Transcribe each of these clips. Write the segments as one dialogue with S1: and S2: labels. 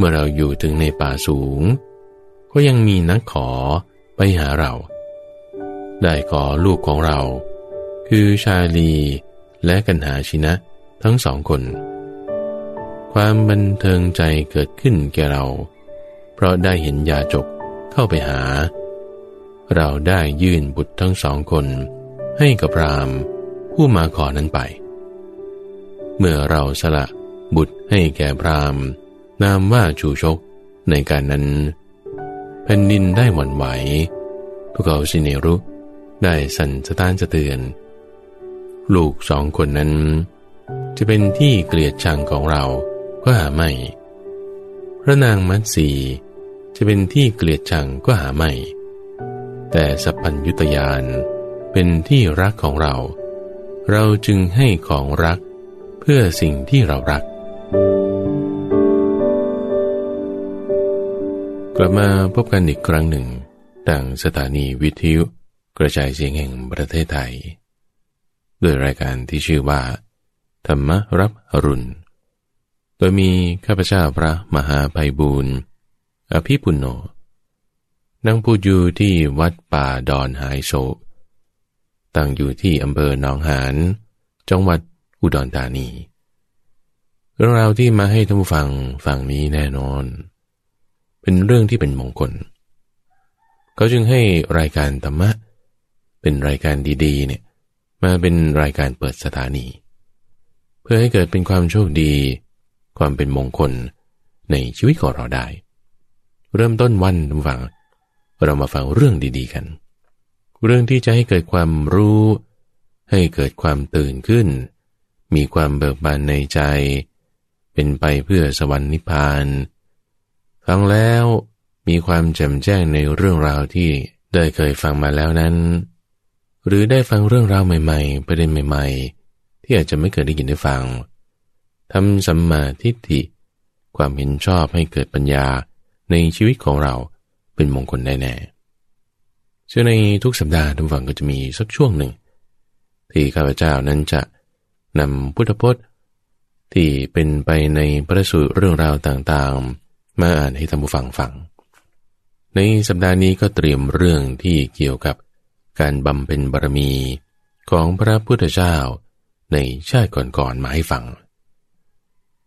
S1: มื่อเราอยู่ถึงในป่าสูง ก็ยังมีนักขอไปหาเรา ได้ขอลูกของเรา คือชาลีและกันหาชินะทั้งสองคน ความบันเทิงใจเกิดขึ้นแก่เรา เพราะได้เห็นยาจกเข้าไปหา เราได้ยื่นบุตรทั้งสองคน ให้กับรามผู้มาขอนั้นไป เมื่อเราสละบุตรให้แก่พราม นามว่าชูชก ในการนั้นแผ่นดินได้หวั่นไหวพวกเขาสิเนรุ ได้สั่นสะท้านสะเตือน ลูกสองคนนั้น จะเป็นที่เกลียดชังของเราก็หาไม่ พระนางมัตสีจะเป็นที่เกลียดชังก็หาไม่ แต่สัพพัญยุตยานเป็นที่รักของเรา เราจึงให้ของรักเพื่อสิ่งที่เรารัก ลับมาพบกันอีกครั้งหนึ่งต่างสถานีวิทยุกระจายเสียงแห่งประเทศไทย ด้วยรายการที่ชื่อว่า ธรรมรับอรุณ โดยมีข้าพเจ้าพระมหาภัยบูรณ์อภิปุณโญนั่งพูดอยู่ที่วัดป่าดอนหายโศก ตั้งอยู่ที่อำเภอหนองหาน จังหวัดอุดรธานี เรื่องราวที่มาให้ท่านผู้ฟังฟังนี้แน่นอน เป็นเรื่องที่เป็นมงคล เขาจึงให้รายการธรรมะ เป็นรายการดีๆเนี่ยมาเป็นรายการเปิดสถานี เพื่อให้เกิดเป็นความโชคดี ความเป็นมงคลในชีวิตของเราได้ เริ่มต้นวันท่านฟัง เรามาฟังเรื่องดีๆกัน เรื่องที่จะให้เกิดความรู้ ให้เกิดความตื่นขึ้น มีความเบิกบานในใจ เป็นไปเพื่อสวรรค์นิพพาน ฟังแล้วมีความแจ่มแจ้งในเรื่องราวที่ได้เคยฟังมาแล้วนั้น หรือได้ฟังเรื่องราวใหม่ๆ ประเด็นใหม่ ๆ ที่อาจจะไม่เคยได้ยินได้ฟังทำสัมมาทิฏฐิ ความเห็นชอบให้เกิดปัญญาในชีวิตของเราเป็นมงคลแน่ๆซึ่งในทุกสัปดาห์ทุกฝังก็จะมีสักช่วงหนึ่ง ที่ข้าพเจ้านั้นจะนำพุทธพจน์ ที่เป็นไปในพระสูตรเรื่องราวต่างๆ มาอ่านให้ท่านผู้ฟังฟัง ในสัปดาห์นี้ก็เตรียมเรื่องที่เกี่ยวกับการบำเพ็ญบารมีของพระพุทธเจ้าในชาติก่อนๆมาให้ฟัง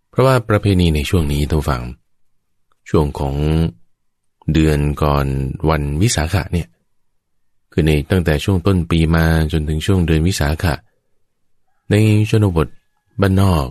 S1: เพราะว่าประเพณีในช่วงนี้ท่านฟัง ช่วงของเดือนก่อนวันวิสาขะเนี่ย คือในตั้งแต่ช่วงต้นปีมาจนถึงช่วงเดือนวิสาขะ ในชนบทบ้านนอก